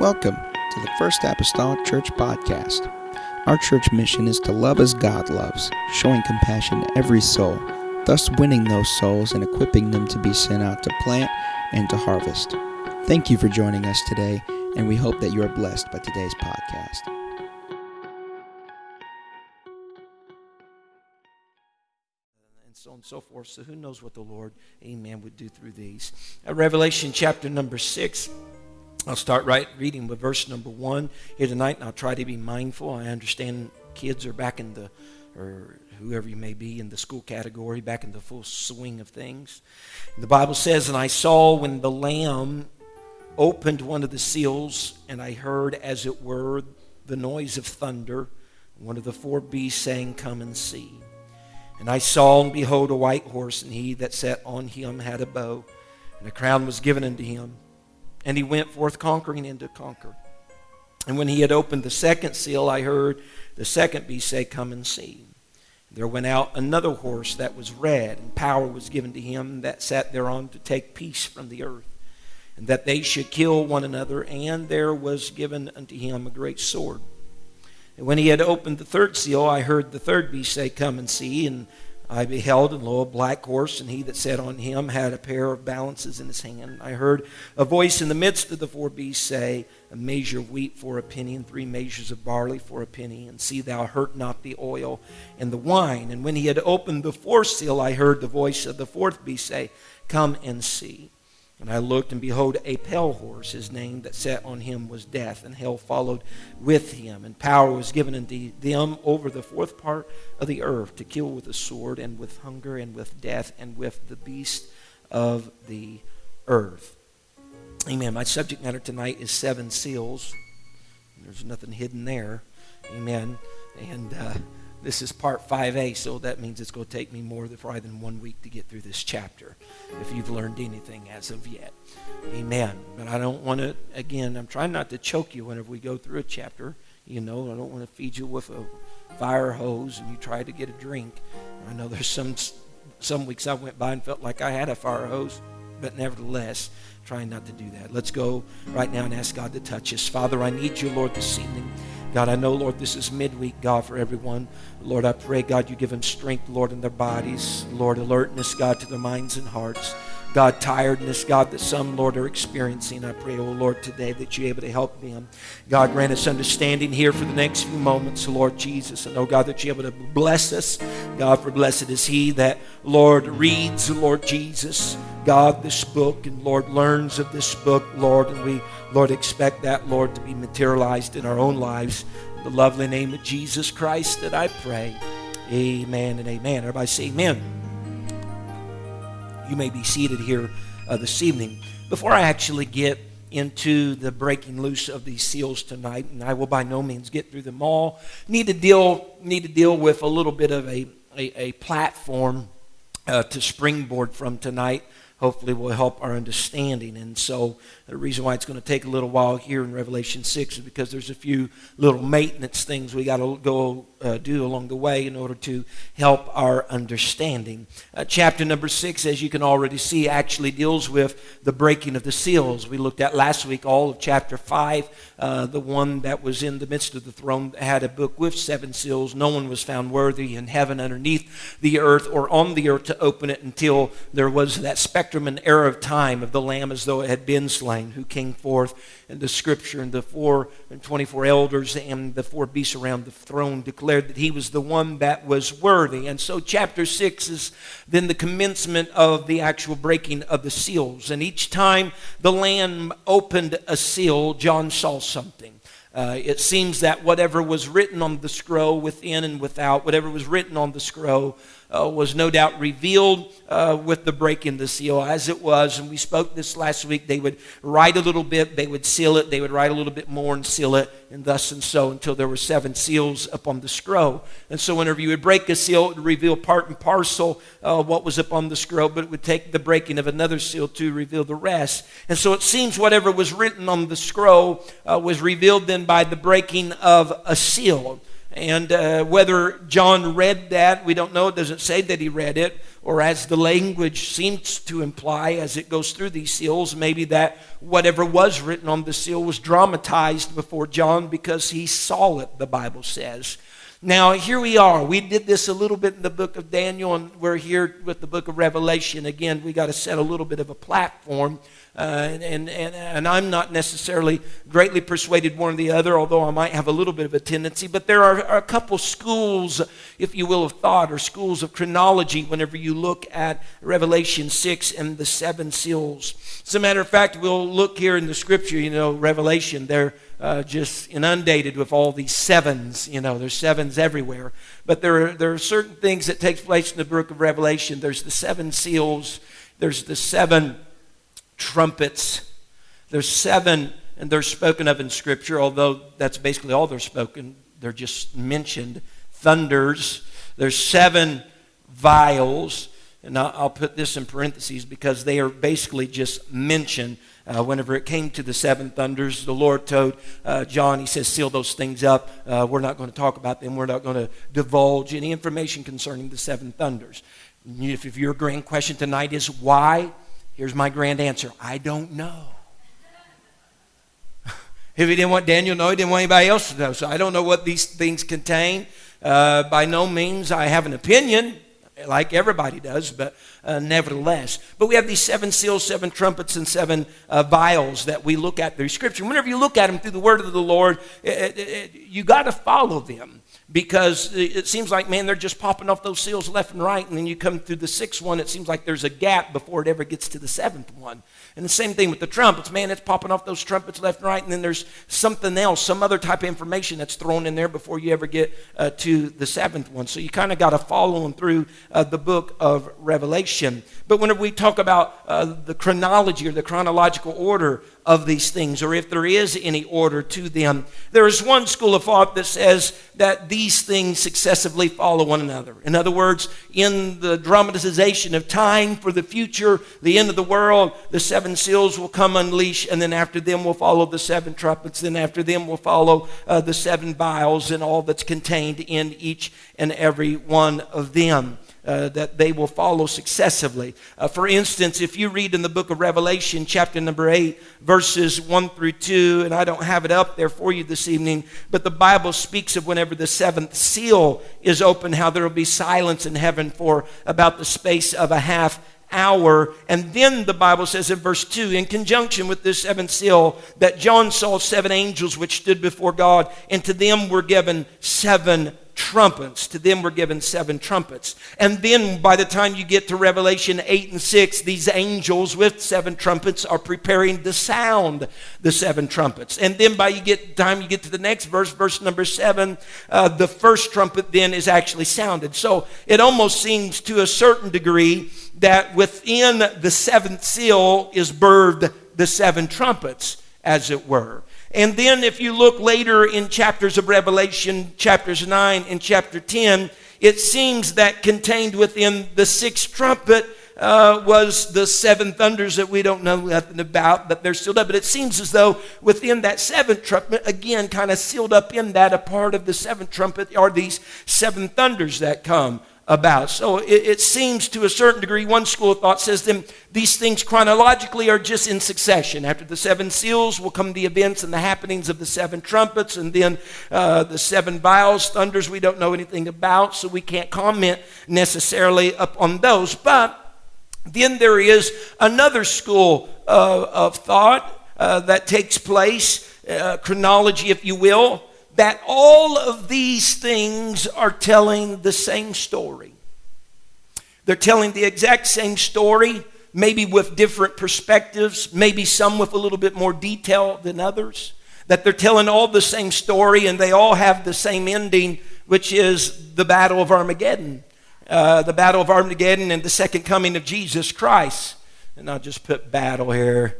Welcome to the First Apostolic Church Podcast. Our church mission is to love as God loves, showing compassion to every soul, thus winning those souls and equipping them to be sent out to plant and to harvest. Thank you for joining us today, and we hope that you are blessed by today's podcast. and so on and so forth. So who knows what the Lord, amen, would do through these. At Revelation chapter number 6, I'll start right reading with verse number 1 here tonight, and I'll try to be mindful. I understand kids are back in the, or whoever you may be, in the school category, back in the full swing of things. The Bible says, And I saw when the Lamb opened one of the seals, and I heard, as it were, the noise of thunder, one of the four beasts saying, Come and see. And I saw, and behold, a white horse, and he that sat on him had a bow, and a crown was given unto him. And he went forth conquering and to conquer. And when he had opened the second seal, I heard the second beast say, Come and see. There went out another horse that was red, and power was given to him that sat thereon to take peace from the earth, and that they should kill one another. And there was given unto him a great sword. And when he had opened the third seal, I heard the third beast say, Come and see. And I beheld, and lo, a black horse, and he that sat on him had a pair of balances in his hand. I heard a voice in the midst of the four beasts say, A measure of wheat for a penny, and three measures of barley for a penny, and see thou hurt not the oil and the wine. And when he had opened the fourth seal, I heard the voice of the fourth beast say, Come and see. And I looked, and behold, a pale horse. His name that sat on him was Death, and hell followed with him. And power was given unto them over the fourth part of the earth to kill with the sword, and with hunger, and with death, and with the beast of the earth. Amen. My subject matter tonight is seven seals. There's nothing hidden there. Amen. And uh, this is part 5A, so that means it's going to take me more than probably than one week to get through this chapter, if you've learned anything as of yet. Amen. But I don't want to, again, I'm trying not to choke you whenever we go through a chapter. You know, I don't want to feed you with a fire hose and you try to get a drink. I know there's some some weeks I went by and felt like I had a fire hose, but nevertheless, trying not to do that. Let's go right now and ask God to touch us. Father, I need you, Lord, this evening. God, I know, Lord, this is midweek, God, for everyone. Lord, I pray, God, you give them strength, Lord, in their bodies. Lord, alertness, God, to their minds and hearts. God, tiredness, God, that some, Lord, are experiencing. I pray, oh Lord, today that you're able to help them. God, grant us understanding here for the next few moments, Lord Jesus. And oh God, that you're able to bless us. God, for blessed is he that, Lord, reads, Lord Jesus, God, this book, and Lord, learns of this book, Lord, and we, Lord, expect that, Lord, to be materialized in our own lives. In the lovely name of Jesus Christ that I pray. Amen and amen. Everybody say amen. You may be seated here uh, this evening. Before I actually get into the breaking loose of these seals tonight, and I will by no means get through them all, need to deal, need to deal with a little bit of a, a, a platform uh, to springboard from tonight hopefully will help our understanding. And so the reason why it's going to take a little while here in Revelation 6 is because there's a few little maintenance things we got to go uh, do along the way in order to help our understanding. Uh, chapter number 6, as you can already see, actually deals with the breaking of the seals. We looked at last week all of chapter 5, uh, the one that was in the midst of the throne had a book with seven seals. No one was found worthy in heaven, underneath the earth, or on the earth to open it until there was that spectrum and era of time of the Lamb as though it had been slain, who came forth in the scripture, and the four and 24 elders and the four beasts around the throne declared that he was the one that was worthy. And so, chapter 6 is then the commencement of the actual breaking of the seals. And each time the Lamb opened a seal, John saw something. Uh, it seems that whatever was written on the scroll within and without, whatever was written on the scroll, uh, was no doubt revealed uh, with the breaking of the seal, as it was. And we spoke this last week. They would write a little bit, they would seal it, they would write a little bit more and seal it, and thus and so until there were seven seals upon the scroll. And so, whenever you would break a seal, it would reveal part and parcel uh, what was upon the scroll, but it would take the breaking of another seal to reveal the rest. And so, it seems whatever was written on the scroll uh, was revealed then by the breaking of a seal. And uh, whether John read that, we don't know. It doesn't say that he read it. Or as the language seems to imply as it goes through these seals, maybe that whatever was written on the seal was dramatized before John because he saw it, the Bible says. Now, here we are. We did this a little bit in the book of Daniel, and we're here with the book of Revelation. Again, we got to set a little bit of a platform. Uh, and, and, and I'm not necessarily greatly persuaded one or the other, although I might have a little bit of a tendency. But there are, are a couple schools, if you will, of thought or schools of chronology whenever you look at Revelation 6 and the seven seals. As a matter of fact, we'll look here in the scripture, you know, Revelation, they're uh, just inundated with all these sevens. You know, there's sevens everywhere. But there are, there are certain things that take place in the book of Revelation. There's the seven seals. There's the seven trumpets. There's seven, and they're spoken of in Scripture, although that's basically all they're spoken. They're just mentioned. Thunders. There's seven vials. And I'll put this in parentheses because they are basically just mentioned. Uh, whenever it came to the seven thunders, the Lord told uh, John, He says, seal those things up. Uh, we're not going to talk about them. We're not going to divulge any information concerning the seven thunders. If, if your grand question tonight is why, here's my grand answer I don't know. if he didn't want Daniel to know, he didn't want anybody else to know. So I don't know what these things contain. Uh, by no means I have an opinion like everybody does, but uh, nevertheless. But we have these seven seals, seven trumpets, and seven uh, vials that we look at through Scripture. Whenever you look at them through the Word of the Lord, it, it, it, you got to follow them because it seems like, man, they're just popping off those seals left and right. And then you come through the sixth one, it seems like there's a gap before it ever gets to the seventh one. And the same thing with the trumpets. Man, it's popping off those trumpets left and right, and then there's something else, some other type of information that's thrown in there before you ever get uh, to the seventh one. So you kind of got to follow them through uh, the book of Revelation. But whenever we talk about uh, the chronology or the chronological order of these things, or if there is any order to them. There is one school of thought that says that these things successively follow one another. In other words, in the dramatization of time for the future, the end of the world, the seven seals will come unleashed, and then after them will follow the seven trumpets, then after them will follow uh, the seven vials and all that's contained in each and every one of them uh, that they will follow successively. Uh, for instance, if you read in the book of Revelation, chapter number 8, verses 1 through 2, and I don't have it up there for you this evening, but the Bible speaks of whenever the seventh seal is opened, how there will be silence in heaven for about the space of a half hour. And then the Bible says in verse 2, in conjunction with this seventh seal, that John saw seven angels which stood before God, and to them were given seven trumpets. To them were given seven trumpets. And then by the time you get to Revelation 8 and 6, these angels with seven trumpets are preparing to sound the seven trumpets. And then by you get time you get to the next verse, verse number 7, uh, the first trumpet then is actually sounded. So it almost seems to a certain degree that within the seventh seal is birthed the seven trumpets, as it were. And then, if you look later in chapters of Revelation, chapters 9 and chapter 10, it seems that contained within the sixth trumpet uh, was the seven thunders that we don't know nothing about, but they're sealed up. But it seems as though within that seventh trumpet, again, kind of sealed up in that, a part of the seventh trumpet are these seven thunders that come about. So it, it, seems to a certain degree, one school of thought says them, these things chronologically are just in succession. After the seven seals will come the events and the happenings of the seven trumpets, and then uh, the seven vials, thunders we don't know anything about, so we can't comment necessarily upon those. But then there is another school uh, of thought uh, that takes place, uh, chronology, if you will that all of these things are telling the same story. They're telling the exact same story, maybe with different perspectives, maybe some with a little bit more detail than others. That they're telling all the same story and they all have the same ending, which is the Battle of Armageddon. Uh, the Battle of Armageddon and the second coming of Jesus Christ. And I'll just put battle here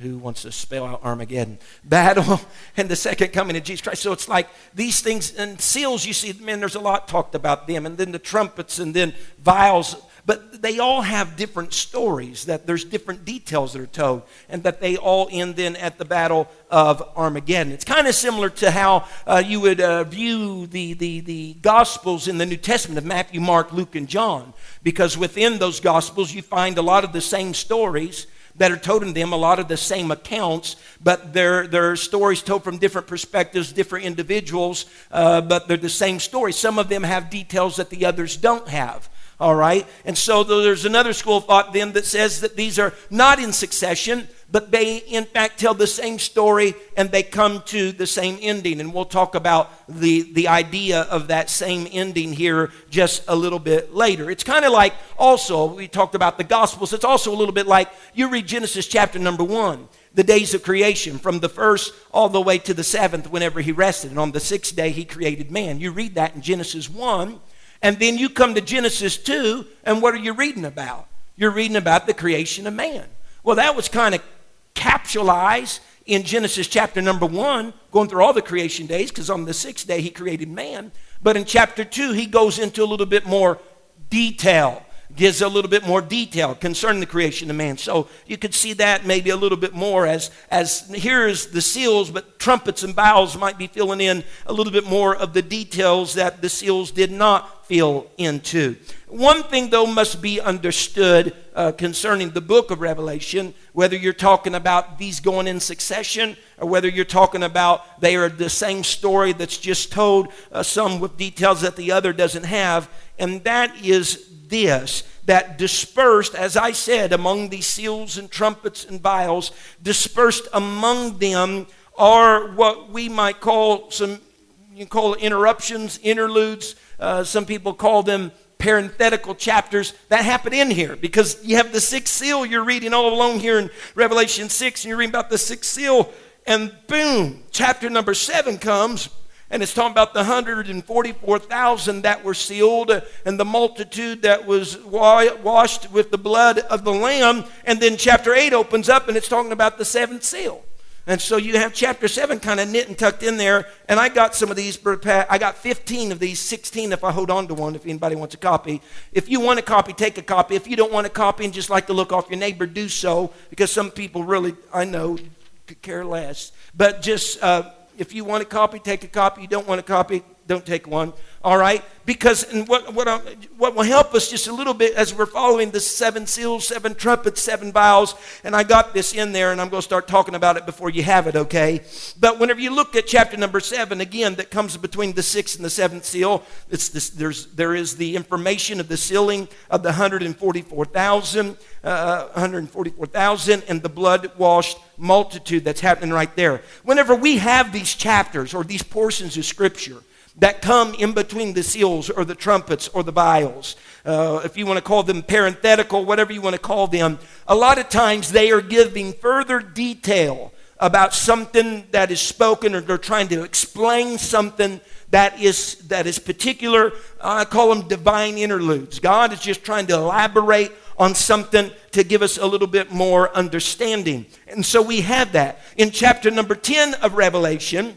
who wants to spell out Armageddon? Battle and the second coming of Jesus Christ. So it's like these things and seals, you see, man, there's a lot talked about them. And then the trumpets and then vials. but they all have different stories, that there's different details that are told, and that they all end then at the Battle of Armageddon. It's kind of similar to how uh, you would uh, view the, the, the Gospels in the New Testament of Matthew, Mark, Luke, and John, because within those Gospels you find a lot of the same stories that are told in them, a lot of the same accounts, but they're, they're stories told from different perspectives, different individuals, uh, but they're the same story. Some of them have details that the others don't have. All right? And so there's another school of thought then that says that these are not in succession, but they in fact tell the same story and they come to the same ending. And we'll talk about the, the idea of that same ending here just a little bit later. It's kind of like also, we talked about the Gospels, it's also a little bit like you read Genesis chapter number one the days of creation, from the first all the way to the seventh, whenever he rested. And on the sixth day, he created man. You read that in Genesis 1, and then you come to Genesis 2, and what are you reading about? You're reading about the creation of man. Well, that was kind of capsulized in Genesis chapter number 1, going through all the creation days, because on the sixth day he created man. But in chapter 2, he goes into a little bit more detail gives a little bit more detail concerning the creation of man. So you could see that maybe a little bit more as, as here's the seals, but trumpets and bowls might be filling in a little bit more of the details that the seals did not fill into. One thing, though, must be understood uh, concerning the book of Revelation, whether you're talking about these going in succession or whether you're talking about they are the same story that's just told, uh, some with details that the other doesn't have, and that is this that dispersed, as I said, among these seals and trumpets and vials, dispersed among them are what we might call some, you call interruptions, interludes. Uh, some people call them parenthetical chapters that happen in here because you have the sixth seal you're reading all along here in Revelation 6 and you're reading about the sixth seal and boom chapter number 7 comes and it's talking about the 144,000 that were sealed and the multitude that was washed with the blood of the Lamb. And then chapter 8 opens up and it's talking about the seventh seal. And so you have chapter 7 kind of knit and tucked in there. And I got some of these, I got 15 of these, 16 if I hold on to one, if anybody wants a copy. If you want a copy, take a copy. If you don't want a copy and just like to look off your neighbor, do so. Because some people really, I know, could care less. But just. Uh, if you want a copy, take a copy. You don't want a copy, don't take one. All right? Because what, what, what will help us just a little bit as we're following the seven seals, seven trumpets, seven vials, and I got this in there and I'm going to start talking about it before you have it, okay? But whenever you look at chapter number seven, again, that comes between the sixth and the seventh seal, it's this, there's, there is the information of the sealing of the 144,000, uh, 144,000 and the blood washed multitude that's happening right there. Whenever we have these chapters or these portions of Scripture, that come in between the seals or the trumpets or the vials. Uh, if you want to call them parenthetical, whatever you want to call them, a lot of times they are giving further detail about something that is spoken or they're trying to explain something that is, that is particular. I call them divine interludes. God is just trying to elaborate on something to give us a little bit more understanding. And so we have that. In chapter number 10 of Revelation,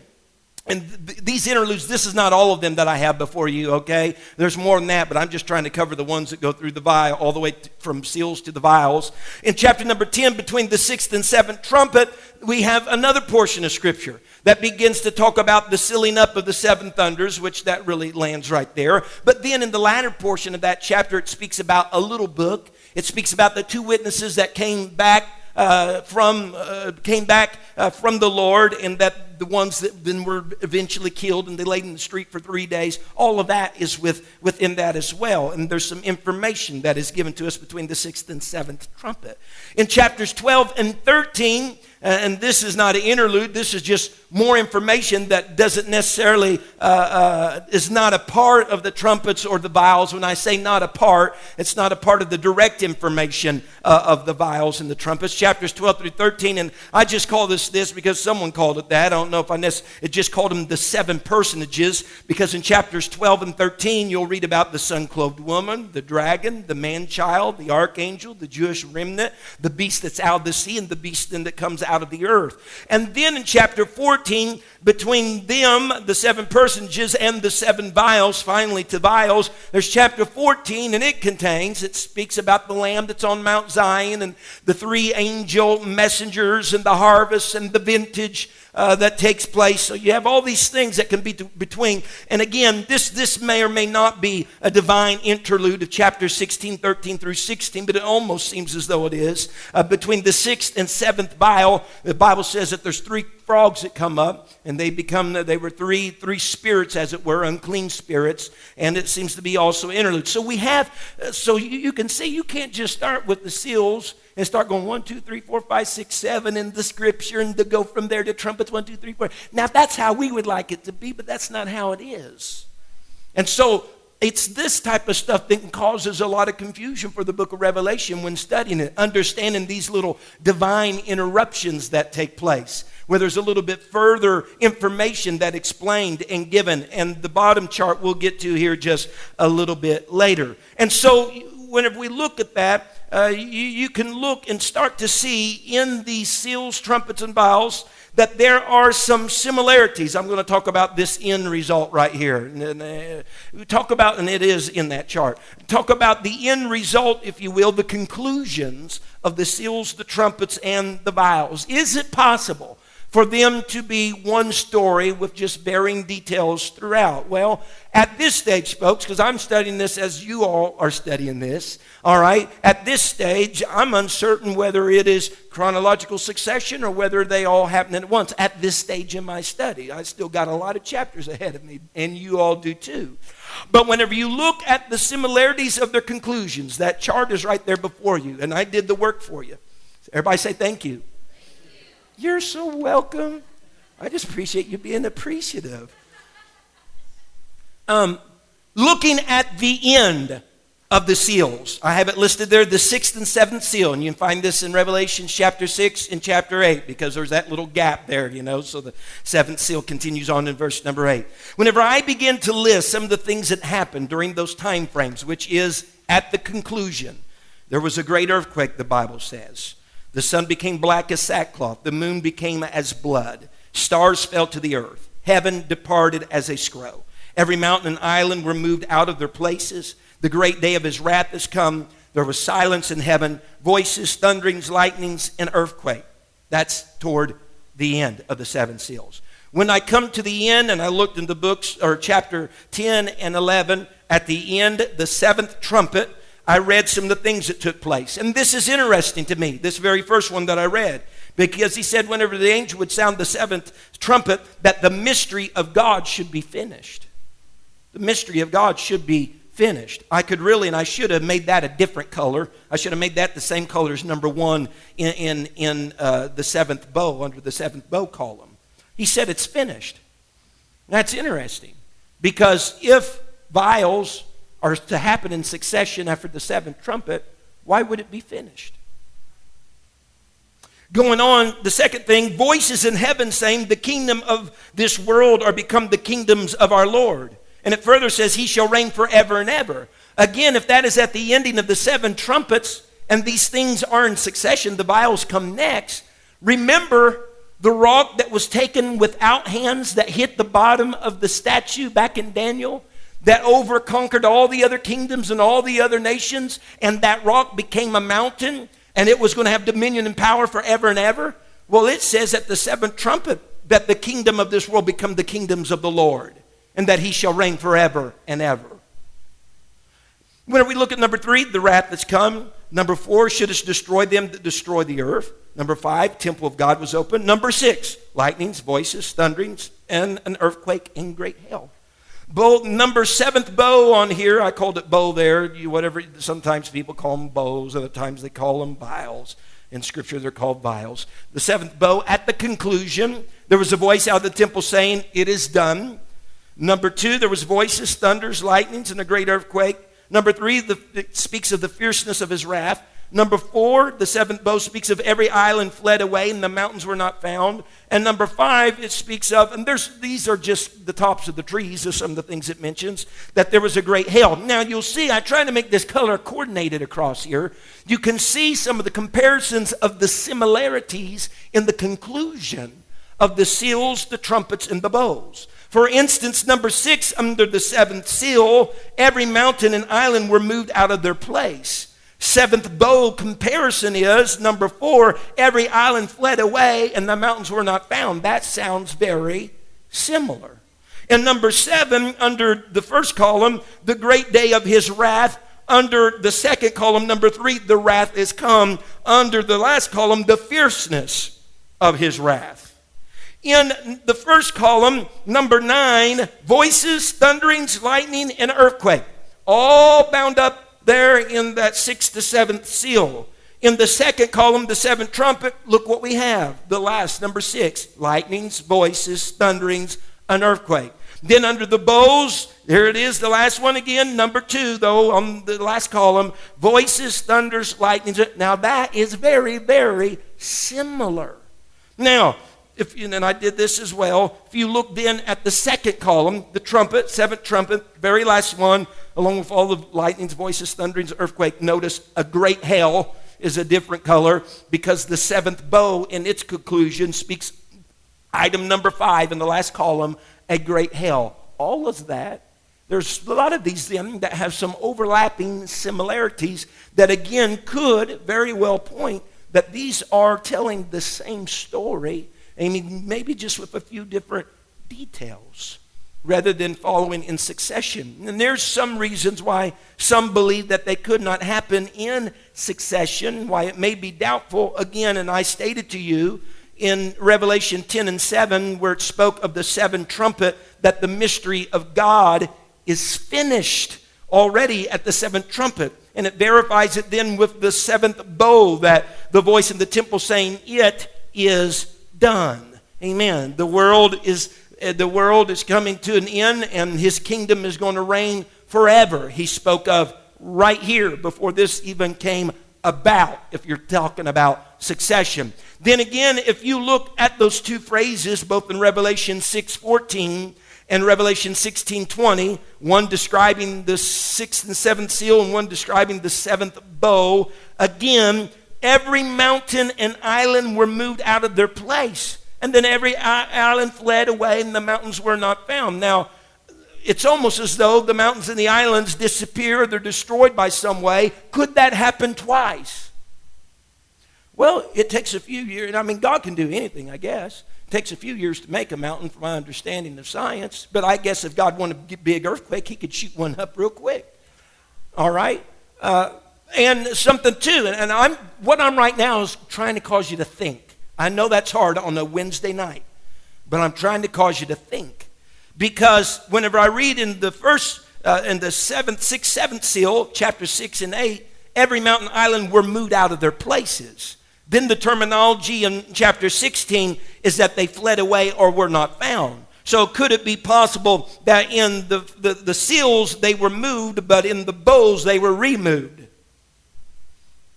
and th- these interludes, this is not all of them that I have before you, okay? There's more than that, but I'm just trying to cover the ones that go through the vial, all the way t- from seals to the vials. In chapter number 10, between the sixth and seventh trumpet, we have another portion of scripture that begins to talk about the sealing up of the seven thunders, which that really lands right there. But then in the latter portion of that chapter, it speaks about a little book. It speaks about the two witnesses that came back uh, from uh, came back uh, from the Lord, and that the ones that then were eventually killed and they laid in the street for three days. All of that is with, within that as well, and there's some information that is given to us between the sixth and seventh trumpet. In chapters 12 and 13, uh, and this is not an interlude, this is just more information that doesn't necessarily, uh, uh, is not a part of the trumpets or the vials. When I say not a part, it's not a part of the direct information uh, of the vials and the trumpets. Chapters 12 through 13, and I just call this this because someone called it that. I don't know if I it just called them the seven personages because in chapters 12 and 13, you'll read about the sun clothed woman, the dragon, the man child, the archangel, the Jewish remnant, the beast that's out of the sea, and the beast that comes out out of the earth. And then in chapter 14, between them, the seven personages, and the seven vials, finally to vials. There's chapter 14, and it contains, it speaks about the lamb that's on Mount Zion, and the three angel messengers, and the harvest, and the vintage uh, that takes place. So you have all these things that can be between. And again, this, this may or may not be a divine interlude of chapter 16, 13 through 16, but it almost seems as though it is. Uh, between the sixth and seventh vial, the Bible says that there's three frogs that come up and they become they were three three spirits as it were unclean spirits and it seems to be also interlude so we have uh, so you, you can see you can't just start with the seals and start going one, two, three, four, five, six, seven in the scripture and to go from there to trumpets one, two, three, four. Now that's how we would like it to be, but that's not how it is. And so it's this type of stuff that causes a lot of confusion for the book of Revelation when studying it, understanding these little divine interruptions that take place, where there's a little bit further information that explained and given. And the bottom chart we'll get to here just a little bit later. And so whenever we look at that, uh, you, you can look and start to see in these seals, trumpets, and vials that there are some similarities. I'm going to talk about this end result right here. Uh, talk about, and it is in that chart. Talk about the end result, if you will, the conclusions of the seals, the trumpets, and the vials. Is it possible for them to be one story with just varying details throughout? Well, at this stage, folks, because I'm studying this as you all are studying this, all right, at this stage, I'm uncertain whether it is chronological succession or whether they all happen at once. At this stage in my study, I still got a lot of chapters ahead of me, and you all do too. But whenever you look at the similarities of their conclusions, that chart is right there before you, and I did the work for you. Everybody say thank you. You're so welcome. I just appreciate you being appreciative. Um, looking at the end of the seals. I have it listed there, the sixth and seventh seal, and you can find this in Revelation chapter 6 and chapter 8 because there's that little gap there, you know, so the seventh seal continues on in verse number 8. Whenever I begin to list some of the things that happened during those time frames, which is at the conclusion, there was a great earthquake, the Bible says. The sun became black as sackcloth, the moon became as blood, stars fell to the earth, heaven departed as a scroll. Every mountain and island were moved out of their places. The great day of his wrath has come. There was silence in heaven, voices, thunderings, lightnings, and earthquake. That's toward the end of the seven seals. When I come to the end and I looked in the books or chapter 10 and 11, at the end, the seventh trumpet, I read some of the things that took place. And this is interesting to me, this very first one that I read, because he said whenever the angel would sound the seventh trumpet, that the mystery of God should be finished. The mystery of God should be finished. I could really, and I should have made that a different color. I should have made that the same color as number one in, in, in uh, the seventh bow, under the seventh bow column. He said it's finished. That's interesting because if vials are to happen in succession after the seventh trumpet, why would it be finished? Going on, the second thing, voices in heaven saying, The kingdom of this world are become the kingdoms of our Lord. And it further says, He shall reign forever and ever. Again, if that is at the ending of the seven trumpets, and these things are in succession, the vials come next. Remember the rock that was taken without hands that hit the bottom of the statue back in Daniel? That overconquered all the other kingdoms and all the other nations, and that rock became a mountain, and it was going to have dominion and power forever and ever? Well, it says at the seventh trumpet that the kingdom of this world become the kingdoms of the Lord, and that he shall reign forever and ever. When we look at number three, the wrath that's come. Number four, shouldst destroy them that destroy the earth. Number five, temple of God was open. Number six, lightnings, voices, thunderings, and an earthquake and great hail bow, number seventh bow on here. I called it bow there. You, whatever. Sometimes people call them bows. Other times they call them vials. In Scripture, they're called vials. The seventh bow. At the conclusion, there was a voice out of the temple saying, "It is done." Number two, there was voices, thunders, lightnings, and a great earthquake. Number three, the, it speaks of the fierceness of his wrath. Number four, the seventh bow speaks of every island fled away and the mountains were not found. And number five, it speaks of, and there's these are just the tops of the trees, of some of the things it mentions, that there was a great hail. Now you'll see, I try to make this color coordinated across here. You can see some of the comparisons of the similarities in the conclusion of the seals, the trumpets, and the bowls. For instance, number six, under the seventh seal, every mountain and island were moved out of their place. Seventh bowl comparison is number four, every island fled away and the mountains were not found. That sounds very similar. And number seven, under the first column, the great day of his wrath. Under the second column, number three, the wrath is come. Under the last column, the fierceness of his wrath. In the first column, number nine, voices, thunderings, lightning, and earthquake. All bound up there in that sixth to seventh seal. In the second column, the seventh trumpet, look what we have. The last, number six, lightnings, voices, thunderings, an earthquake. Then under the bowls, here it is, the last one again, number two, though, on the last column, voices, thunders, lightnings. Now that is very, very similar. Now, if, and I did this as well, if you look then at the second column, the trumpet, seventh trumpet, very last one, along with all the lightnings, voices, thunderings, earthquake, notice a great hail is a different color because the seventh bow in its conclusion speaks item number five in the last column, a great hail. All of that, there's a lot of these then that have some overlapping similarities that again could very well point that these are telling the same story I mean, maybe just with a few different details rather than following in succession. And there's some reasons why some believe that they could not happen in succession, why it may be doubtful. Again, and I stated to you in Revelation 10 and 7, where it spoke of the seven trumpet, that the mystery of God is finished already at the seventh trumpet. And it verifies it then with the seventh bowl, that the voice in the temple saying, It is done. Amen. The world is uh, the world is coming to an end and his kingdom is going to reign forever. He spoke of right here before this even came about if you're talking about succession. Then again, if you look at those two phrases both in Revelation 6:14 and Revelation 16:20, one describing the sixth and seventh seal and one describing the seventh bow, again, every mountain and island were moved out of their place. And then every island fled away and the mountains were not found. Now, it's almost as though the mountains and the islands disappear they're destroyed by some way. Could that happen twice? Well, it takes a few years. I mean, God can do anything, I guess. It takes a few years to make a mountain, from my understanding of science. But I guess if God wanted get big earthquake, He could shoot one up real quick. All right? Uh, and something too, and I'm what I'm right now is trying to cause you to think. I know that's hard on a Wednesday night, but I'm trying to cause you to think. Because whenever I read in the first, uh, in the seventh, sixth, seventh seal, chapter six and eight, every mountain island were moved out of their places. Then the terminology in chapter 16 is that they fled away or were not found. So could it be possible that in the, the, the seals they were moved, but in the bowls they were removed?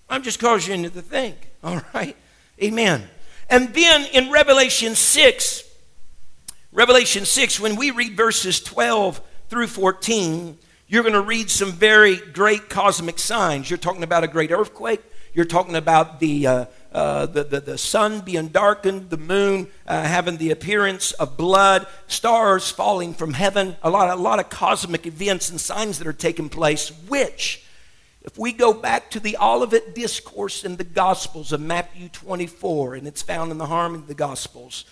I'm just causing you to think. All right? Amen. And then in Revelation 6, Revelation 6, when we read verses 12 through 14, you're going to read some very great cosmic signs. You're talking about a great earthquake. You're talking about the, uh, uh, the, the, the, sun being darkened, the moon uh, having the appearance of blood, stars falling from heaven, a lot, a lot of cosmic events and signs that are taking place, which if we go back to the Olivet Discourse in the Gospels of Matthew 24, and it's found in the Harmony of the Gospels,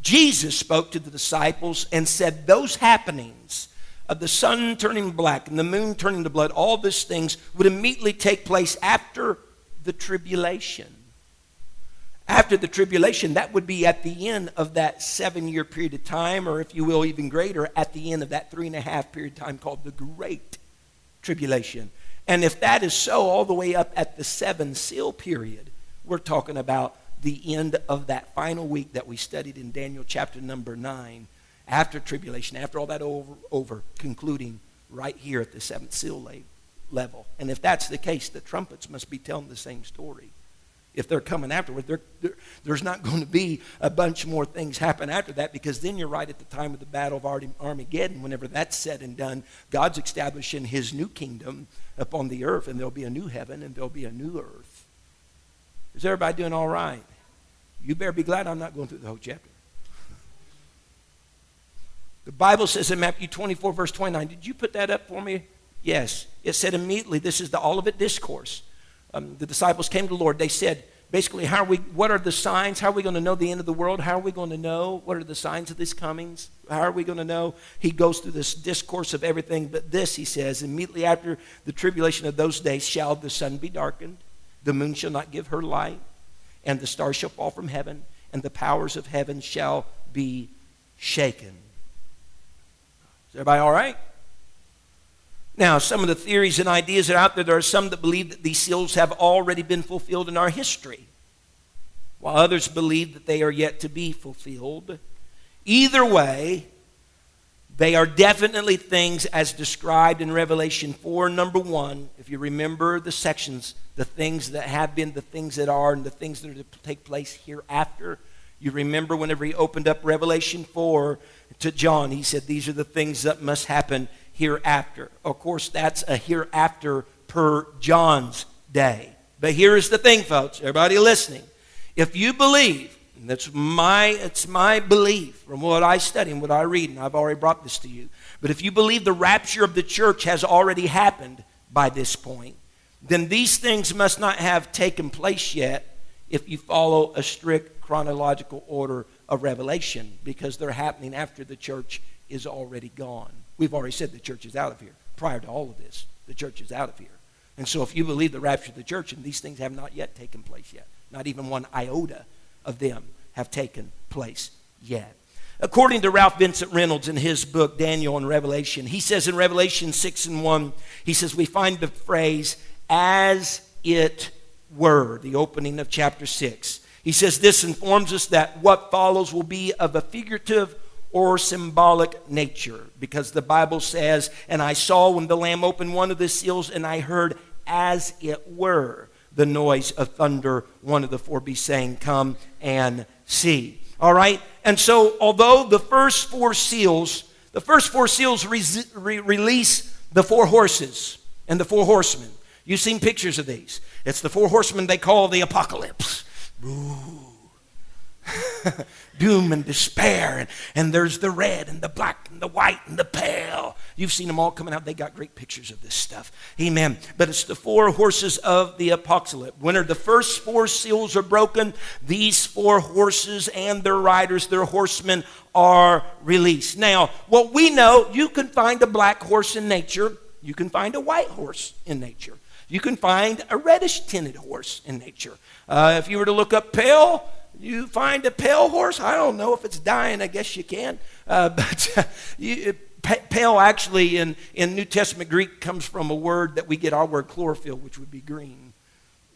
Jesus spoke to the disciples and said, Those happenings of the sun turning black and the moon turning to blood, all these things would immediately take place after the tribulation. After the tribulation, that would be at the end of that seven year period of time, or if you will, even greater, at the end of that three and a half period of time called the Great Tribulation. And if that is so, all the way up at the seven seal period, we're talking about the end of that final week that we studied in Daniel chapter number nine, after tribulation, after all that over, over concluding right here at the seventh seal level. And if that's the case, the trumpets must be telling the same story if they're coming afterward. They're, they're, there's not going to be a bunch more things happen after that because then you're right at the time of the battle of Armageddon. Whenever that's said and done, God's establishing his new kingdom upon the earth, and there'll be a new heaven and there'll be a new earth. Is everybody doing all right? You better be glad I'm not going through the whole chapter. The Bible says in Matthew 24, verse 29, did you put that up for me? Yes. It said immediately, this is the Olivet Discourse. Um, the disciples came to the Lord. They said, basically, how are we, what are the signs? How are we going to know the end of the world? How are we going to know? What are the signs of these comings? How are we going to know? He goes through this discourse of everything, but this, he says, immediately after the tribulation of those days shall the sun be darkened, the moon shall not give her light, and the stars shall fall from heaven, and the powers of heaven shall be shaken. Is everybody all right? Now, some of the theories and ideas that are out there, there are some that believe that these seals have already been fulfilled in our history, while others believe that they are yet to be fulfilled. Either way, they are definitely things as described in Revelation 4, number 1. If you remember the sections, the things that have been, the things that are, and the things that are to take place hereafter. You remember whenever he opened up Revelation 4 to John, he said, These are the things that must happen hereafter. Of course, that's a hereafter per John's day. But here is the thing, folks. Everybody listening. If you believe, and that's my, it's my belief from what I study and what I read, and I've already brought this to you. But if you believe the rapture of the church has already happened by this point, then these things must not have taken place yet if you follow a strict chronological order of revelation because they're happening after the church is already gone. We've already said the church is out of here. Prior to all of this, the church is out of here. And so if you believe the rapture of the church, and these things have not yet taken place yet, not even one iota of them have taken place yet. According to Ralph Vincent Reynolds in his book, Daniel and Revelation, he says in Revelation 6 and 1, he says, we find the phrase, as it were, the opening of chapter 6. He says, this informs us that what follows will be of a figurative or symbolic nature because the Bible says, And I saw when the Lamb opened one of the seals, and I heard as it were the noise of thunder, one of the four beasts saying, Come and see. All right? And so, although the first four seals, the first four seals re- re- release the four horses and the four horsemen. You've seen pictures of these. It's the four horsemen they call the apocalypse. Doom and despair. And, and there's the red and the black and the white and the pale. You've seen them all coming out. They got great pictures of this stuff. Amen. But it's the four horses of the apocalypse. When are the first four seals are broken, these four horses and their riders, their horsemen, are released. Now, what we know, you can find a black horse in nature, you can find a white horse in nature. You can find a reddish tinted horse in nature. Uh, if you were to look up pale, you find a pale horse? I don't know if it's dying. I guess you can. Uh, but uh, you, pale actually in, in New Testament Greek comes from a word that we get our word chlorophyll, which would be green.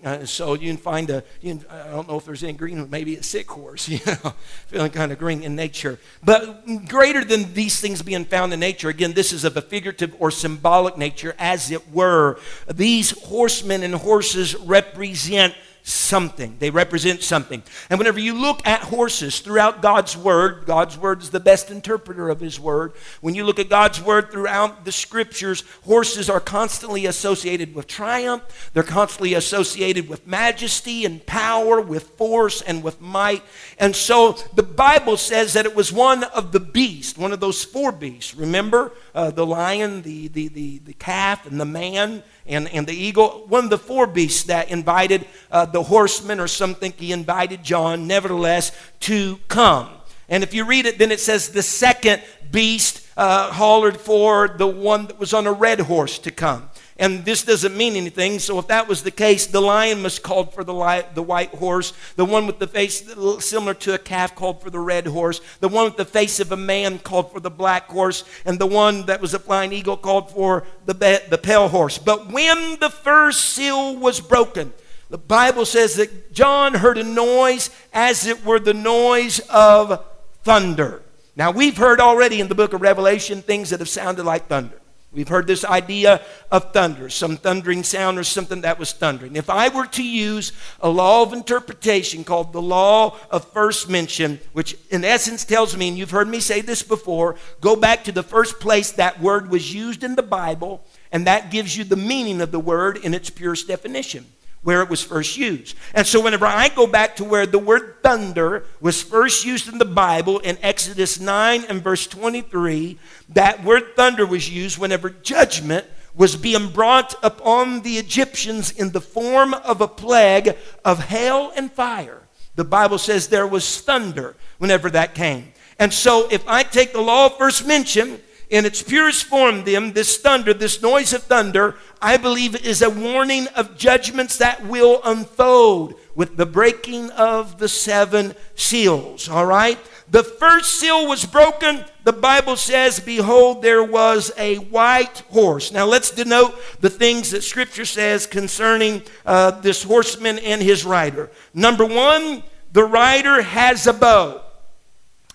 Uh, so you can find a, can, I don't know if there's any green, maybe a sick horse, you know, feeling kind of green in nature. But greater than these things being found in nature, again, this is of a figurative or symbolic nature, as it were. These horsemen and horses represent something. They represent something. And whenever you look at horses throughout God's Word, God's Word is the best interpreter of His Word. When you look at God's Word throughout the Scriptures, horses are constantly associated with triumph. They're constantly associated with majesty and power, with force and with might. And so the Bible says that it was one of the beasts, one of those four beasts. Remember uh, the lion, the, the, the, the calf, and the man and, and the eagle, one of the four beasts that invited uh, the horsemen, or some think he invited John, nevertheless, to come. And if you read it, then it says the second beast uh, hollered for the one that was on a red horse to come and this doesn't mean anything. So if that was the case, the lion must called for the, li- the white horse. The one with the face similar to a calf called for the red horse. The one with the face of a man called for the black horse. And the one that was a flying eagle called for the, be- the pale horse. But when the first seal was broken, the Bible says that John heard a noise as it were the noise of thunder. Now, we've heard already in the book of Revelation things that have sounded like thunder. We've heard this idea of thunder, some thundering sound or something that was thundering. If I were to use a law of interpretation called the law of first mention, which in essence tells me, and you've heard me say this before, go back to the first place that word was used in the Bible, and that gives you the meaning of the word in its purest definition. Where it was first used. And so, whenever I go back to where the word thunder was first used in the Bible in Exodus 9 and verse 23, that word thunder was used whenever judgment was being brought upon the Egyptians in the form of a plague of hail and fire. The Bible says there was thunder whenever that came. And so, if I take the law first mention in its purest form, them, this thunder, this noise of thunder, I believe is a warning of judgments that will unfold with the breaking of the seven seals. All right? The first seal was broken. The Bible says, Behold, there was a white horse. Now let's denote the things that Scripture says concerning uh, this horseman and his rider. Number one, the rider has a bow.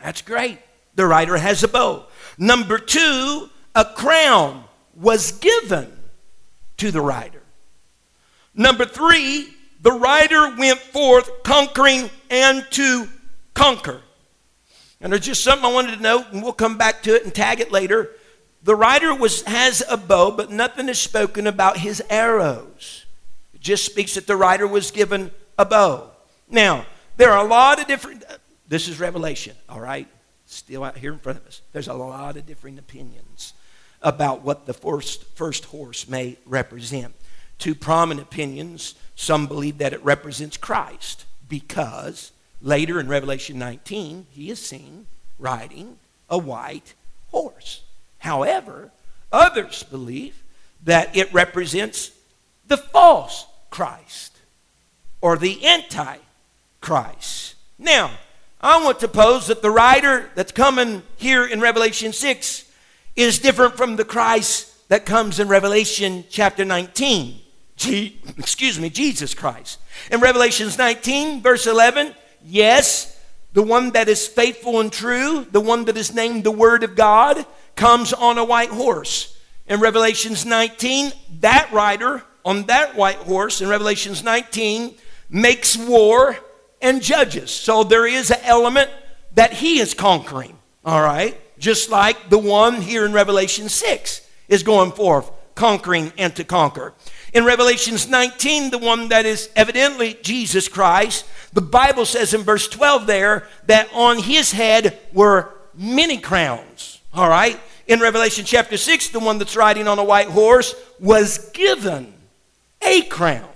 That's great. The rider has a bow. Number two, a crown was given to the rider. Number three, the rider went forth conquering and to conquer. And there's just something I wanted to note, and we'll come back to it and tag it later. The rider was, has a bow, but nothing is spoken about his arrows. It just speaks that the rider was given a bow. Now, there are a lot of different, this is Revelation, all right? Still out here in front of us. There's a lot of different opinions about what the first, first horse may represent. Two prominent opinions. Some believe that it represents Christ because later in Revelation 19, he is seen riding a white horse. However, others believe that it represents the false Christ or the anti-Christ. Now, I want to pose that the rider that's coming here in Revelation 6 is different from the Christ that comes in Revelation chapter 19. G- excuse me, Jesus Christ. In Revelations 19, verse 11, yes, the one that is faithful and true, the one that is named the Word of God, comes on a white horse. In Revelations 19, that rider on that white horse in Revelations 19 makes war and judges. So there is an element that he is conquering, all right? Just like the one here in Revelation 6 is going forth, conquering and to conquer. In Revelations 19, the one that is evidently Jesus Christ, the Bible says in verse 12 there that on his head were many crowns. All right? In Revelation chapter 6, the one that's riding on a white horse was given a crown.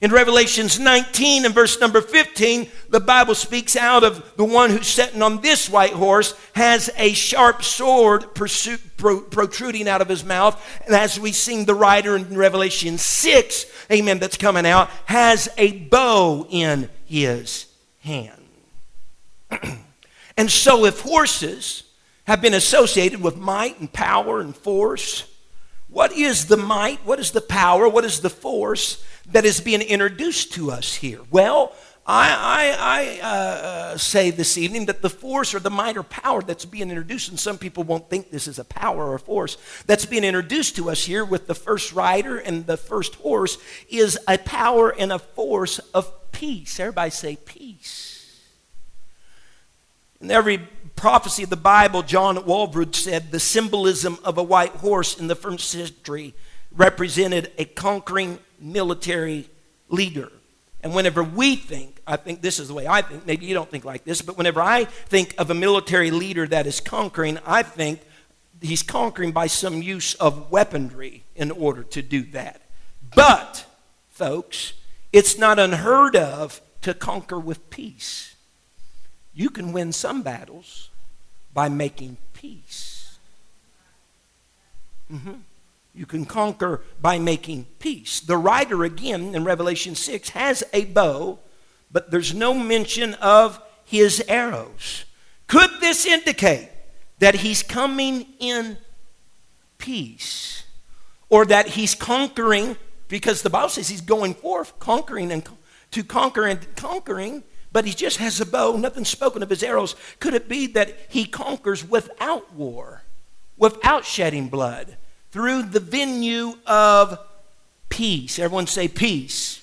In Revelations 19 and verse number 15, the Bible speaks out of the one who's sitting on this white horse has a sharp sword protruding out of his mouth. And as we sing the rider in Revelation 6, amen, that's coming out, has a bow in his hand. and so if horses have been associated with might and power and force, what is the might? What is the power? What is the force? that is being introduced to us here? Well, I, I, I uh, say this evening that the force or the might or power that's being introduced, and some people won't think this is a power or a force, that's being introduced to us here with the first rider and the first horse is a power and a force of peace. Everybody say peace. And every prophecy of the Bible, John Walvoord said the symbolism of a white horse in the first century represented a conquering military leader. And whenever we think, I think this is the way I think, maybe you don't think like this, but whenever I think of a military leader that is conquering, I think he's conquering by some use of weaponry in order to do that. But, folks, it's not unheard of to conquer with peace. You can win some battles by making peace. Mm-hmm. You can conquer by making peace. The rider, again, in Revelation 6, has a bow, but there's no mention of his arrows. Could this indicate that he's coming in peace? Or that he's conquering, because the Bible says he's going forth, conquering and to conquer and conquering, but he just has a bow, nothing spoken of his arrows. Could it be that he conquers without war, without shedding blood? through the venue of peace. Everyone say peace.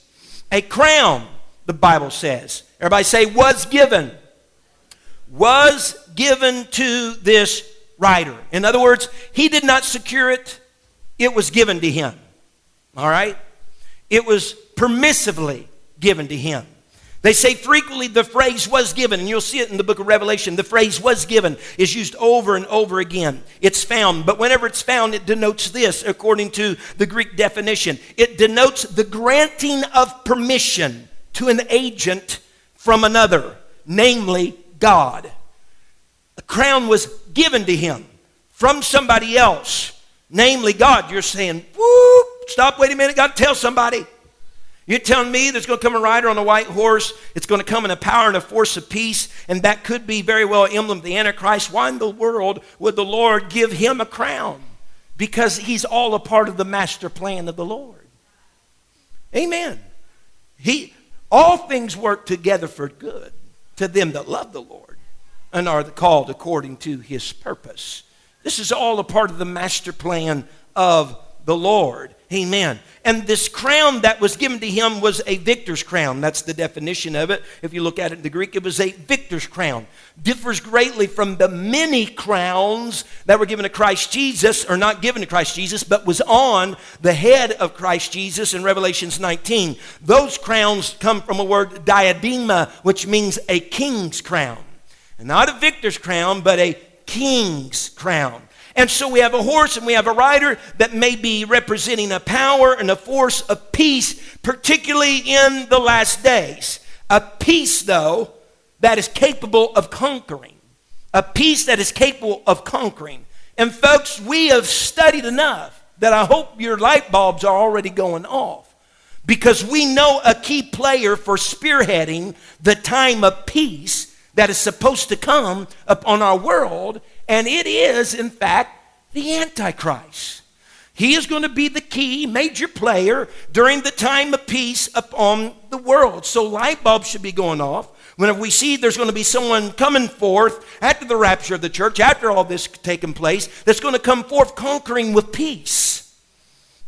A crown, the Bible says. Everybody say was given. Was given to this rider. In other words, he did not secure it, it was given to him. All right? it was permissively given to him. They say frequently the phrase was given, and you'll see it in the book of Revelation. The phrase was given is used over and over again. It's found, but whenever it's found, it denotes this, according to the Greek definition. It denotes the granting of permission to an agent from another, namely God. A crown was given to him from somebody else, namely God. You're saying, whoop, stop, wait a minute, to tell somebody. You're telling me there's going to come a rider on a white horse, it's going to come in a power and a force of peace, and that could be very well emblem of the Antichrist. Why in the world would the Lord give him a crown? Because he's all a part of the master plan of the Lord. Amen. He, all things work together for good to them that love the Lord and are called according to his purpose. This is all a part of the master plan of the Lord. Amen. And this crown that was given to him was a victor's crown. That's the definition of it. If you look at it in the Greek, it was a victor's crown. Differs greatly from the many crowns that were given to Christ Jesus, or not given to Christ Jesus, but was on the head of Christ Jesus in Revelations 19. Those crowns come from a word diadema, which means a king's crown. And not a victor's crown, but a king's crown. And so we have a horse and we have a rider that may be representing a power and a force of peace, particularly in the last days. A peace, though, that is capable of conquering. A peace that is capable of conquering. And folks, we have studied enough that I hope your light bulbs are already going off. Because we know a key player for spearheading the time of peace that is supposed to come upon our world and it is, in fact, the Antichrist. He is going to be the key major player during the time of peace upon the world. So light bulbs should be going off. Whenever we see there's going to be someone coming forth after the rapture of the church, after all this taking place, that's going to come forth conquering with peace.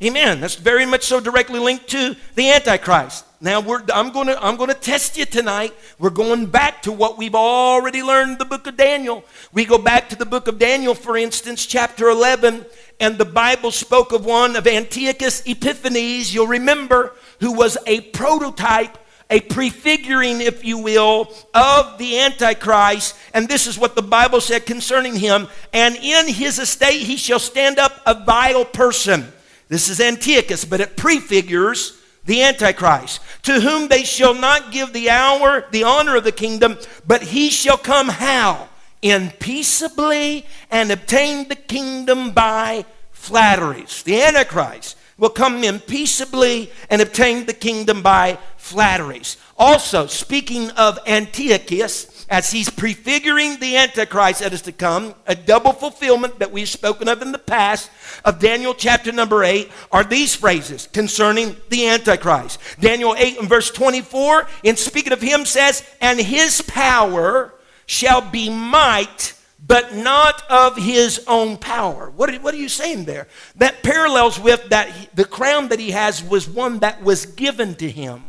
Amen. That's very much so directly linked to the Antichrist. Now I'm going to I'm going to test you tonight. We're going back to what we've already learned in the book of Daniel. We go back to the book of Daniel, for instance, chapter 11, and the Bible spoke of one of Antiochus Epiphanes. You'll remember who was a prototype a prefiguring, if you will, of the Antichrist. And this is what the Bible said concerning him. And in his estate he shall stand up a vile person this is Antiochus, but it prefigures the Antichrist, to whom they shall not give the hour, the honor of the kingdom, but he shall come how? In peaceably and obtain the kingdom by flatteries. The Antichrist will come in peaceably and obtain the kingdom by flatteries. Also, speaking of Antiochus, as he's prefiguring the Antichrist that is to come, a double fulfillment that we've spoken of in the past of Daniel chapter number 8 are these phrases concerning the Antichrist. Daniel 8 and verse 24, in speaking of him, says, And his power shall be might but not of his own power. What are, what are you saying there? That parallels with that the crown that he has was one that was given to him.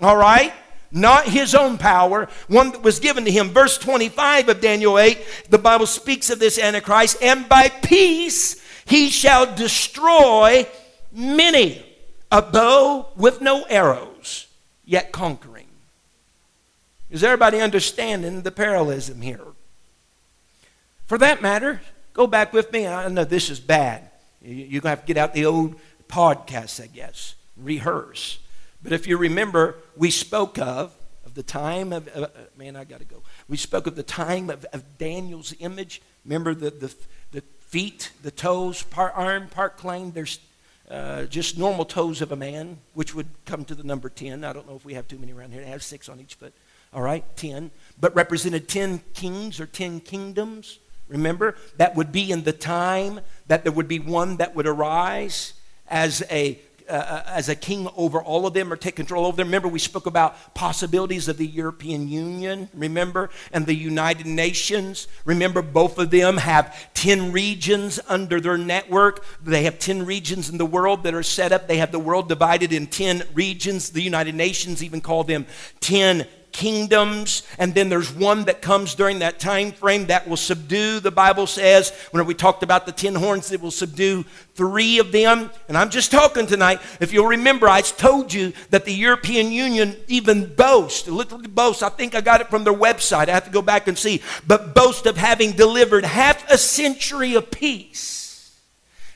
All right? Not his own power, one that was given to him. Verse 25 of Daniel 8, the Bible speaks of this Antichrist, and by peace he shall destroy many, a bow with no arrows, yet conquering. Is everybody understanding the parallelism here? For that matter, go back with me. I know this is bad. You're going to have to get out the old podcasts, I guess, rehearse. But if you remember, we spoke of, of the time of, uh, man, I got to go. We spoke of the time of, of Daniel's image. Remember the, the, the feet, the toes, part arm, part clay. There's uh, just normal toes of a man, which would come to the number 10. I don't know if we have too many around here. They have six on each foot. All right, 10. But represented 10 kings or 10 kingdoms. Remember, that would be in the time that there would be one that would arise as a uh, uh, as a king over all of them or take control over them. Remember, we spoke about possibilities of the European Union, remember, and the United Nations. Remember, both of them have 10 regions under their network. They have 10 regions in the world that are set up. They have the world divided in 10 regions. The United Nations even call them 10 kingdoms, and then there's one that comes during that time frame that will subdue, the Bible says. When we talked about the ten horns, it will subdue three of them. And I'm just talking tonight. If you'll remember, I told you that the European Union even boasts literally boasts I think I got it from their website. I have to go back and see, but boast of having delivered half a century of peace.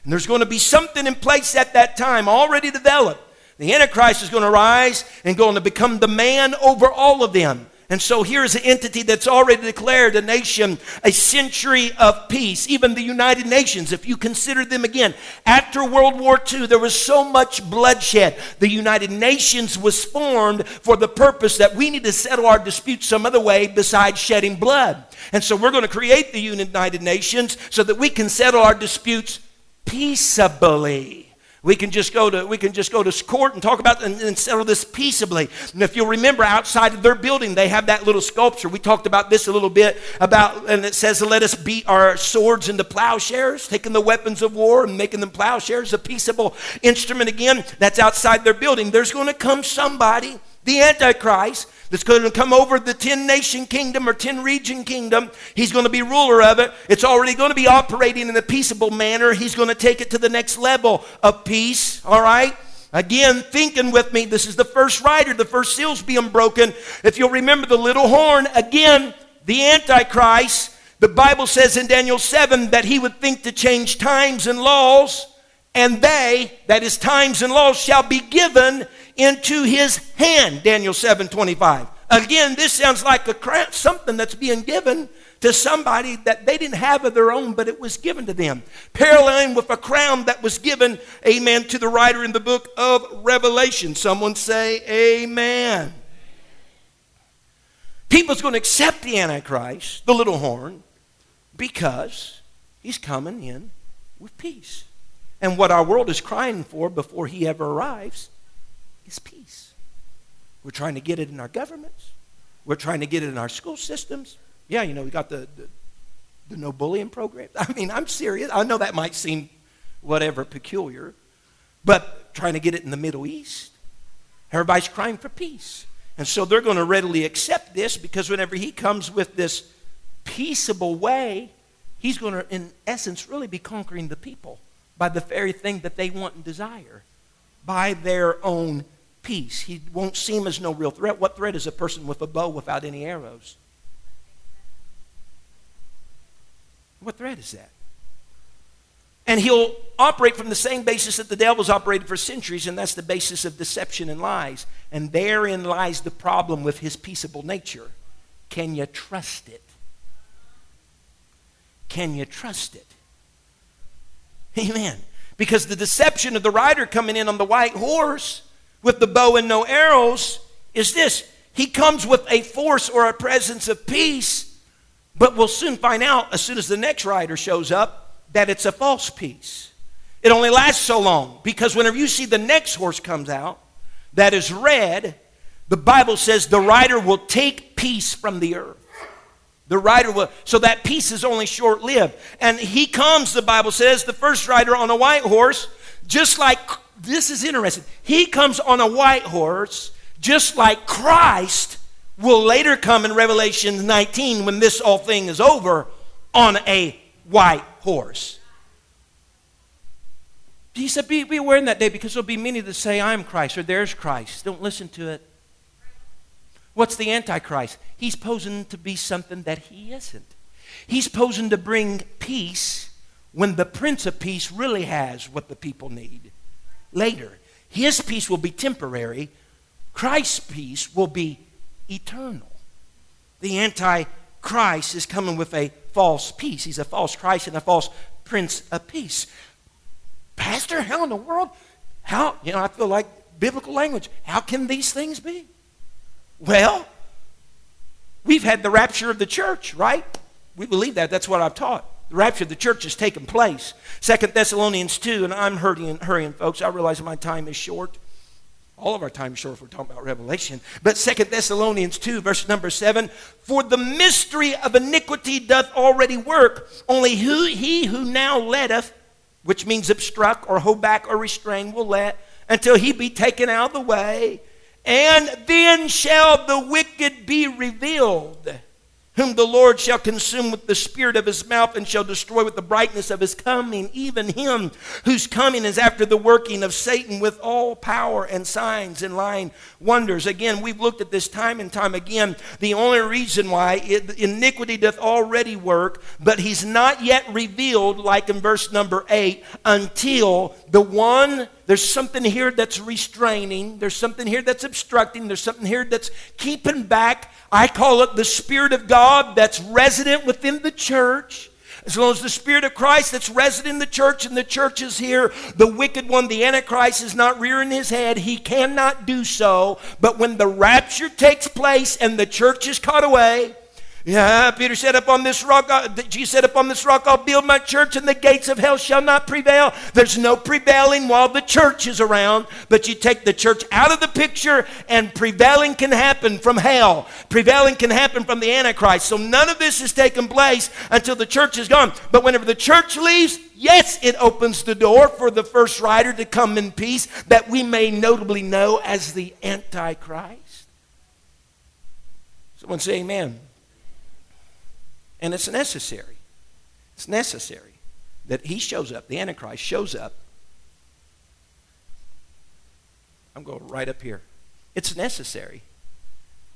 And there's going to be something in place at that time already developed the Antichrist is going to rise and going to become the man over all of them. And so here's an entity that's already declared a nation, a century of peace. Even the United Nations, if you consider them again, after World War II, there was so much bloodshed. The United Nations was formed for the purpose that we need to settle our disputes some other way besides shedding blood. And so we're going to create the United Nations so that we can settle our disputes peaceably. We can just go to we can just go to court and talk about and, and, settle this peaceably. And if you'll remember, outside of their building, they have that little sculpture. We talked about this a little bit about, and it says, "Let us beat our swords into plowshares, taking the weapons of war and making them plowshares, a peaceable instrument." Again, that's outside their building. There's going to come somebody, the Antichrist, that's going to come over the 10 nation kingdom or 10 region kingdom. He's going to be ruler of it. It's already going to be operating in a peaceable manner. He's going to take it to the next level of peace, all right? Again, thinking with me, this is the first rider, the first seal's being broken. If you'll remember the little horn, again, the Antichrist, the Bible says in Daniel 7 that he would think to change times and laws, and they, that is, times and laws, shall be given into his hand, Daniel 7 25. Again, this sounds like a crown, something that's being given to somebody that they didn't have of their own, but it was given to them. Paralleling with a crown that was given, amen, to the writer in the book of Revelation. Someone say, Amen. People's going to accept the Antichrist, the little horn, because he's coming in with peace. And what our world is crying for before he ever arrives is peace. We're trying to get it in our governments. We're trying to get it in our school systems. Yeah, you know, we got the, the, the no bullying program. I mean, I'm serious. I know that might seem whatever peculiar, but trying to get it in the Middle East. Everybody's crying for peace. And so they're going to readily accept this because whenever he comes with this peaceable way, he's going to, in essence, really be conquering the people by the very thing that they want and desire, by their own peace. He won't seem as no real threat. What threat is a person with a bow without any arrows? What threat is that? And he'll operate from the same basis that the devil's operated for centuries, and that's the basis of deception and lies. And therein lies the problem with his peaceable nature. Can you trust it? Can you trust it? Amen. Because the deception of the rider coming in on the white horse with the bow and no arrows is this he comes with a force or a presence of peace, but we'll soon find out as soon as the next rider shows up that it's a false peace. It only lasts so long because whenever you see the next horse comes out that is red, the Bible says the rider will take peace from the earth. The rider will, so that peace is only short lived. And he comes, the Bible says, the first rider on a white horse, just like this is interesting. He comes on a white horse, just like Christ will later come in Revelation 19 when this all thing is over on a white horse. He said, be, be aware in that day because there'll be many that say, I'm Christ or there's Christ. Don't listen to it. What's the Antichrist? He's posing to be something that he isn't. He's posing to bring peace when the Prince of Peace really has what the people need later. His peace will be temporary, Christ's peace will be eternal. The Antichrist is coming with a false peace. He's a false Christ and a false Prince of Peace. Pastor, how in the world? How, you know, I feel like biblical language. How can these things be? Well, we've had the rapture of the church, right? We believe that. That's what I've taught. The rapture of the church has taken place. Second Thessalonians 2, and I'm hurrying, hurrying, folks. I realize my time is short. All of our time is short if we're talking about Revelation. But Second Thessalonians 2, verse number 7 For the mystery of iniquity doth already work, only who, he who now letteth, which means obstruct or hold back or restrain, will let until he be taken out of the way. And then shall the wicked be revealed whom the Lord shall consume with the spirit of his mouth and shall destroy with the brightness of his coming, even him whose coming is after the working of Satan with all power and signs and lying wonders. Again, we've looked at this time and time again. The only reason why it, iniquity doth already work, but he's not yet revealed, like in verse number 8, until the one there's something here that's restraining. There's something here that's obstructing. There's something here that's keeping back. I call it the Spirit of God that's resident within the church. As long as the Spirit of Christ that's resident in the church and the church is here, the wicked one, the Antichrist, is not rearing his head. He cannot do so. But when the rapture takes place and the church is caught away, yeah, Peter said, Upon this rock, Jesus said, Upon this rock I'll build my church, and the gates of hell shall not prevail. There's no prevailing while the church is around, but you take the church out of the picture, and prevailing can happen from hell. Prevailing can happen from the Antichrist. So none of this has taken place until the church is gone. But whenever the church leaves, yes, it opens the door for the first rider to come in peace that we may notably know as the Antichrist. Someone say, Amen. And it's necessary. It's necessary that he shows up, the Antichrist shows up. I'm going right up here. It's necessary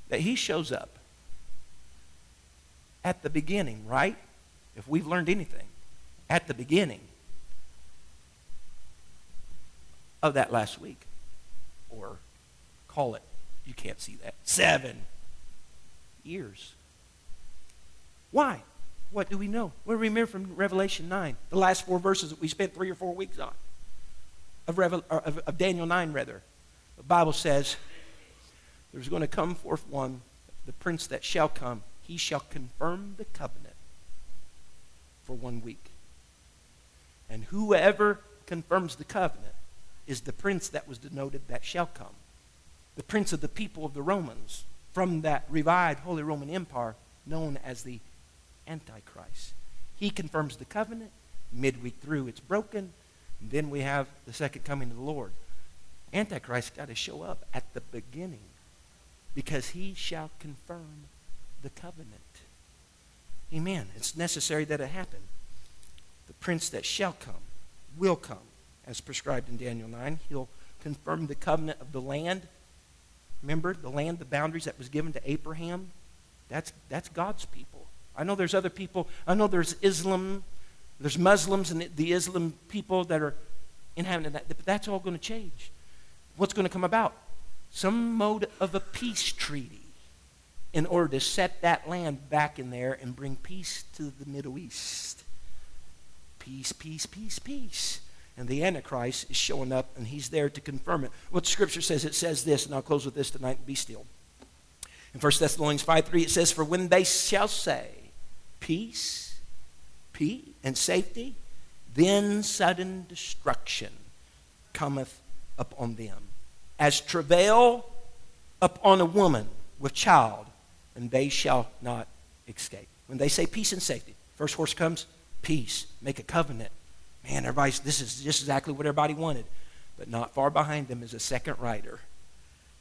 that he shows up at the beginning, right? If we've learned anything, at the beginning of that last week. Or call it, you can't see that, seven years. Why? What do we know? What do we remember from Revelation 9? The last four verses that we spent three or four weeks on. Of, Revel, of, of Daniel 9, rather. The Bible says, There's going to come forth one, the prince that shall come. He shall confirm the covenant for one week. And whoever confirms the covenant is the prince that was denoted that shall come. The prince of the people of the Romans from that revived Holy Roman Empire known as the Antichrist. He confirms the covenant. Midweek through, it's broken. Then we have the second coming of the Lord. Antichrist got to show up at the beginning because he shall confirm the covenant. Amen. It's necessary that it happen. The prince that shall come will come, as prescribed in Daniel 9. He'll confirm the covenant of the land. Remember the land, the boundaries that was given to Abraham? That's, that's God's people. I know there's other people. I know there's Islam, there's Muslims and the Islam people that are inhabiting that. But that's all going to change. What's going to come about? Some mode of a peace treaty in order to set that land back in there and bring peace to the Middle East. Peace, peace, peace, peace. And the Antichrist is showing up and he's there to confirm it. What scripture says, it says this, and I'll close with this tonight be still. In 1 Thessalonians 5 3, it says, For when they shall say, peace, peace, and safety, then sudden destruction cometh upon them. As travail upon a woman with child, and they shall not escape. When they say peace and safety, first horse comes, peace, make a covenant. Man, everybody's, this is just exactly what everybody wanted. But not far behind them is a second rider.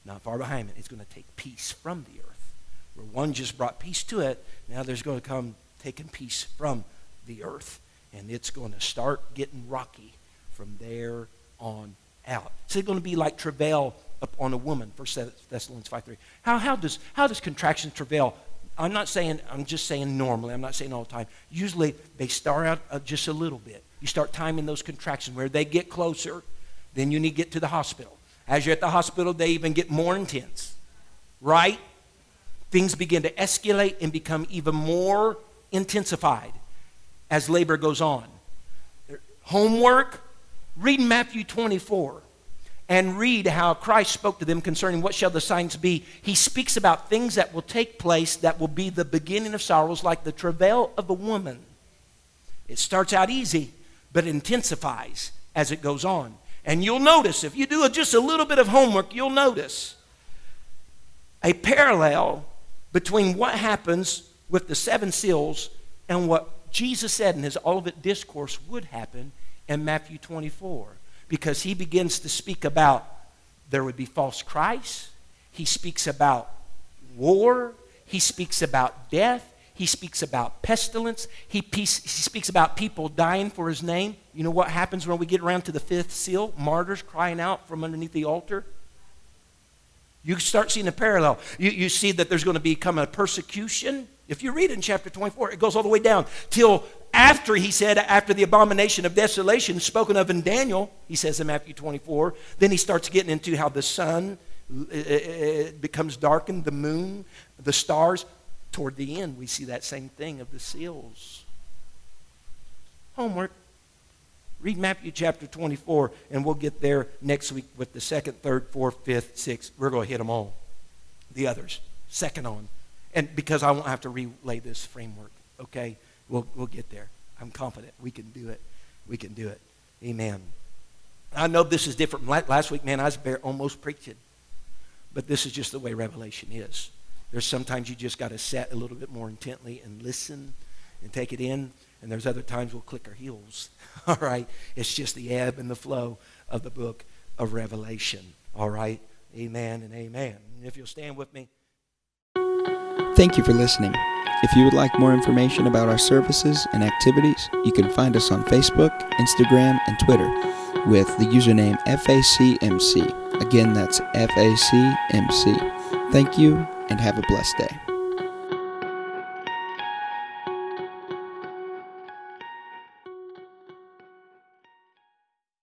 Not far behind it, it's going to take peace from the earth. Where one just brought peace to it, now there's going to come taking peace from the earth. And it's going to start getting rocky from there on out. It's going to be like travail upon a woman, 1 Thessalonians 5 3. How, how, does, how does contraction travail? I'm not saying, I'm just saying normally, I'm not saying all the time. Usually they start out uh, just a little bit. You start timing those contractions where they get closer, then you need to get to the hospital. As you're at the hospital, they even get more intense, right? Things begin to escalate and become even more intensified as labor goes on. Homework, read Matthew 24 and read how Christ spoke to them concerning what shall the signs be. He speaks about things that will take place that will be the beginning of sorrows, like the travail of a woman. It starts out easy, but intensifies as it goes on. And you'll notice, if you do just a little bit of homework, you'll notice a parallel between what happens with the seven seals and what Jesus said in his Olivet Discourse would happen in Matthew 24. Because he begins to speak about there would be false Christs, He speaks about war. He speaks about death. He speaks about pestilence. He, peace, he speaks about people dying for his name. You know what happens when we get around to the fifth seal? Martyrs crying out from underneath the altar. You start seeing a parallel. You, you see that there's going to become a persecution. If you read in chapter 24, it goes all the way down till after he said, after the abomination of desolation spoken of in Daniel, he says in Matthew 24, then he starts getting into how the sun uh, uh, becomes darkened, the moon, the stars. Toward the end, we see that same thing of the seals. Homework. Read Matthew chapter 24, and we'll get there next week with the second, third, fourth, fifth, sixth. We're going to hit them all. The others, second on. And because I won't have to relay this framework, okay? We'll, we'll get there. I'm confident we can do it. We can do it. Amen. I know this is different. Last week, man, I was almost preaching. But this is just the way Revelation is. There's sometimes you just got to set a little bit more intently and listen and take it in. And there's other times we'll click our heels. All right? It's just the ebb and the flow of the book of Revelation. All right? Amen and amen. If you'll stand with me. Thank you for listening. If you would like more information about our services and activities, you can find us on Facebook, Instagram, and Twitter with the username FACMC. Again, that's FACMC. Thank you and have a blessed day.